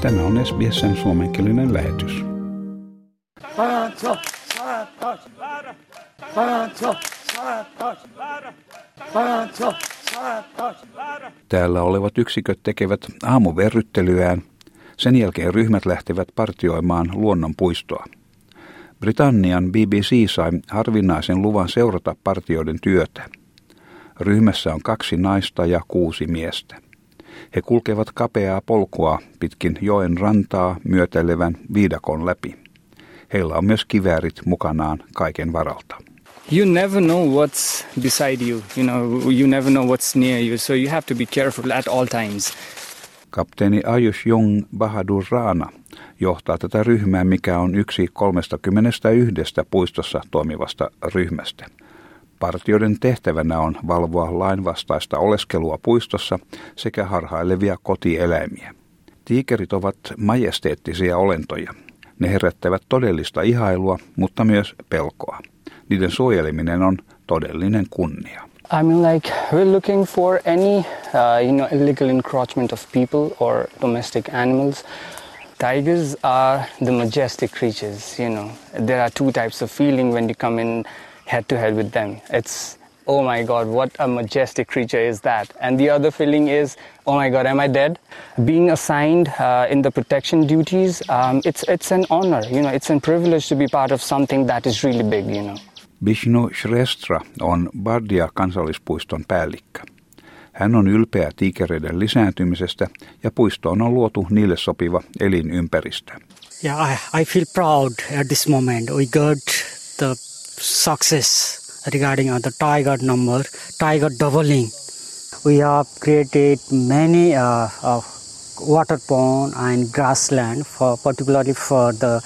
Tämä on SBSn suomenkielinen lähetys. Täällä olevat yksiköt tekevät aamuverryttelyään. Sen jälkeen ryhmät lähtevät partioimaan luonnonpuistoa. Britannian BBC sai harvinaisen luvan seurata partioiden työtä. Ryhmässä on kaksi naista ja kuusi miestä. He kulkevat kapeaa polkua pitkin joen rantaa myötelevän viidakon läpi. Heillä on myös kiväärit mukanaan kaiken varalta. You never know what's beside you, you know, you never know what's near you, so you have to be careful at all times. Kapteeni Ayush Jung Bahadur Rana johtaa tätä ryhmää, mikä on yksi 31 puistossa toimivasta ryhmästä. Partioiden tehtävänä on valvoa lainvastaista oleskelua puistossa sekä harhailevia kotieläimiä. Tiikerit ovat majesteettisia olentoja. Ne herättävät todellista ihailua, mutta myös pelkoa. Niiden suojeleminen on todellinen kunnia. I mean, like we're looking for any, uh, you know, illegal encroachment of people or domestic animals. Tigers are the majestic creatures. You know, there are two types of feeling when you come in head to head with them. It's oh my god, what a majestic creature is that? And the other feeling is, oh my god, am I dead? Being assigned uh, in the protection duties, um, it's it's an honor. You know, it's a privilege to be part of something that is really big. You know. Bishnu Shrestra on Bardia kansallispuiston päällikkö. Hän on ylpeä tiikereiden lisääntymisestä ja puistoon on luotu niille sopiva elinympäristö. Yeah, I, I feel proud at this moment. We got the success regarding the tiger number, tiger doubling. We have created many uh, uh, water pond and grassland for particularly for the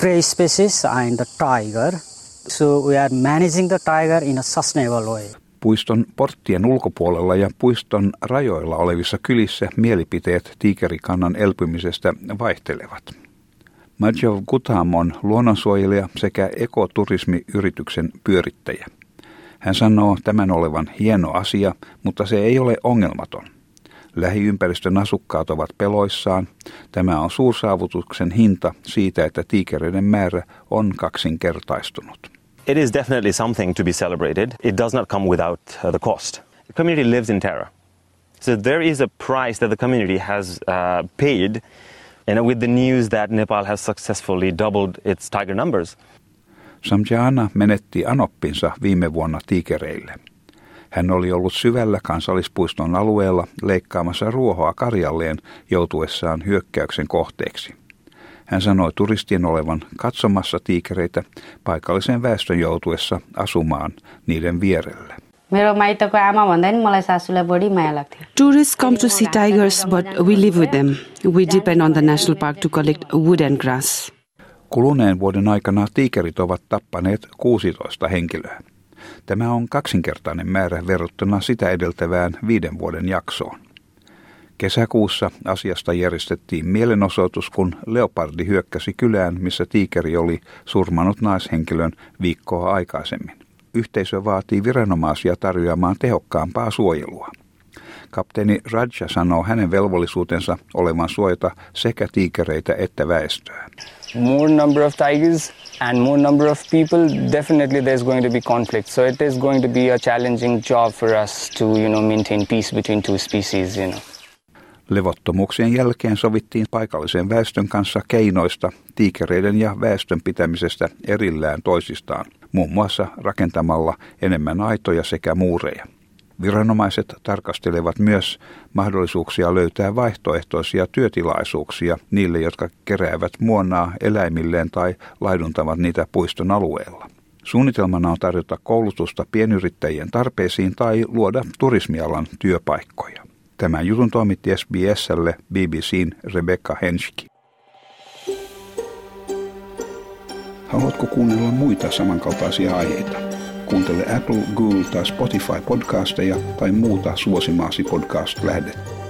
prey species and the tiger. So we are managing the tiger in a sustainable way. Puiston porttien ulkopuolella ja puiston rajoilla olevissa kylissä mielipiteet tiikerikannan elpymisestä vaihtelevat. Majov Gutam on luonnonsuojelija sekä ekoturismiyrityksen pyörittäjä. Hän sanoo tämän olevan hieno asia, mutta se ei ole ongelmaton. Lähiympäristön asukkaat ovat peloissaan. Tämä on suursaavutuksen hinta siitä, että tiikereiden määrä on kaksinkertaistunut. It is definitely something to be celebrated. It does not come without uh, the cost. The community lives in terror. So there is a price that the community has uh, paid and with the news that Nepal has successfully doubled its tiger numbers. Samjana menetti anoppinsa viime vuonna tiikereille. Hän oli ollut syvällä kansallispuiston alueella leikkaamassa ruohoa karjalleen joutuessaan hyökkäyksen kohteeksi. Hän sanoi turistien olevan katsomassa tiikereitä paikallisen väestön joutuessa asumaan niiden vierellä. Tourists come to see tigers, but we live with them. We depend on the national park to collect wood and grass. Kuluneen vuoden aikana tiikerit ovat tappaneet 16 henkilöä. Tämä on kaksinkertainen määrä verrattuna sitä edeltävään viiden vuoden jaksoon. Kesäkuussa asiasta järjestettiin mielenosoitus, kun leopardi hyökkäsi kylään, missä tiikeri oli surmanut naishenkilön viikkoa aikaisemmin. Yhteisö vaatii viranomaisia tarjoamaan tehokkaampaa suojelua. Kapteeni Raja sanoo hänen velvollisuutensa olevan suojata sekä tiikereitä että väestöä. More number of tigers and more number of people, definitely there's going to be conflict. So it is going to be a challenging job for us to, you know, maintain peace between two species, you know. Levottomuuksien jälkeen sovittiin paikallisen väestön kanssa keinoista tiikereiden ja väestön pitämisestä erillään toisistaan, muun muassa rakentamalla enemmän aitoja sekä muureja. Viranomaiset tarkastelevat myös mahdollisuuksia löytää vaihtoehtoisia työtilaisuuksia niille, jotka keräävät muonaa eläimilleen tai laiduntavat niitä puiston alueella. Suunnitelmana on tarjota koulutusta pienyrittäjien tarpeisiin tai luoda turismialan työpaikkoja. Tämän jutun toimitti SBSlle BBCn Rebecca Henschke. Haluatko kuunnella muita samankaltaisia aiheita? Kuuntele Apple, Google tai Spotify podcasteja tai muuta suosimaasi podcast-lähdettä.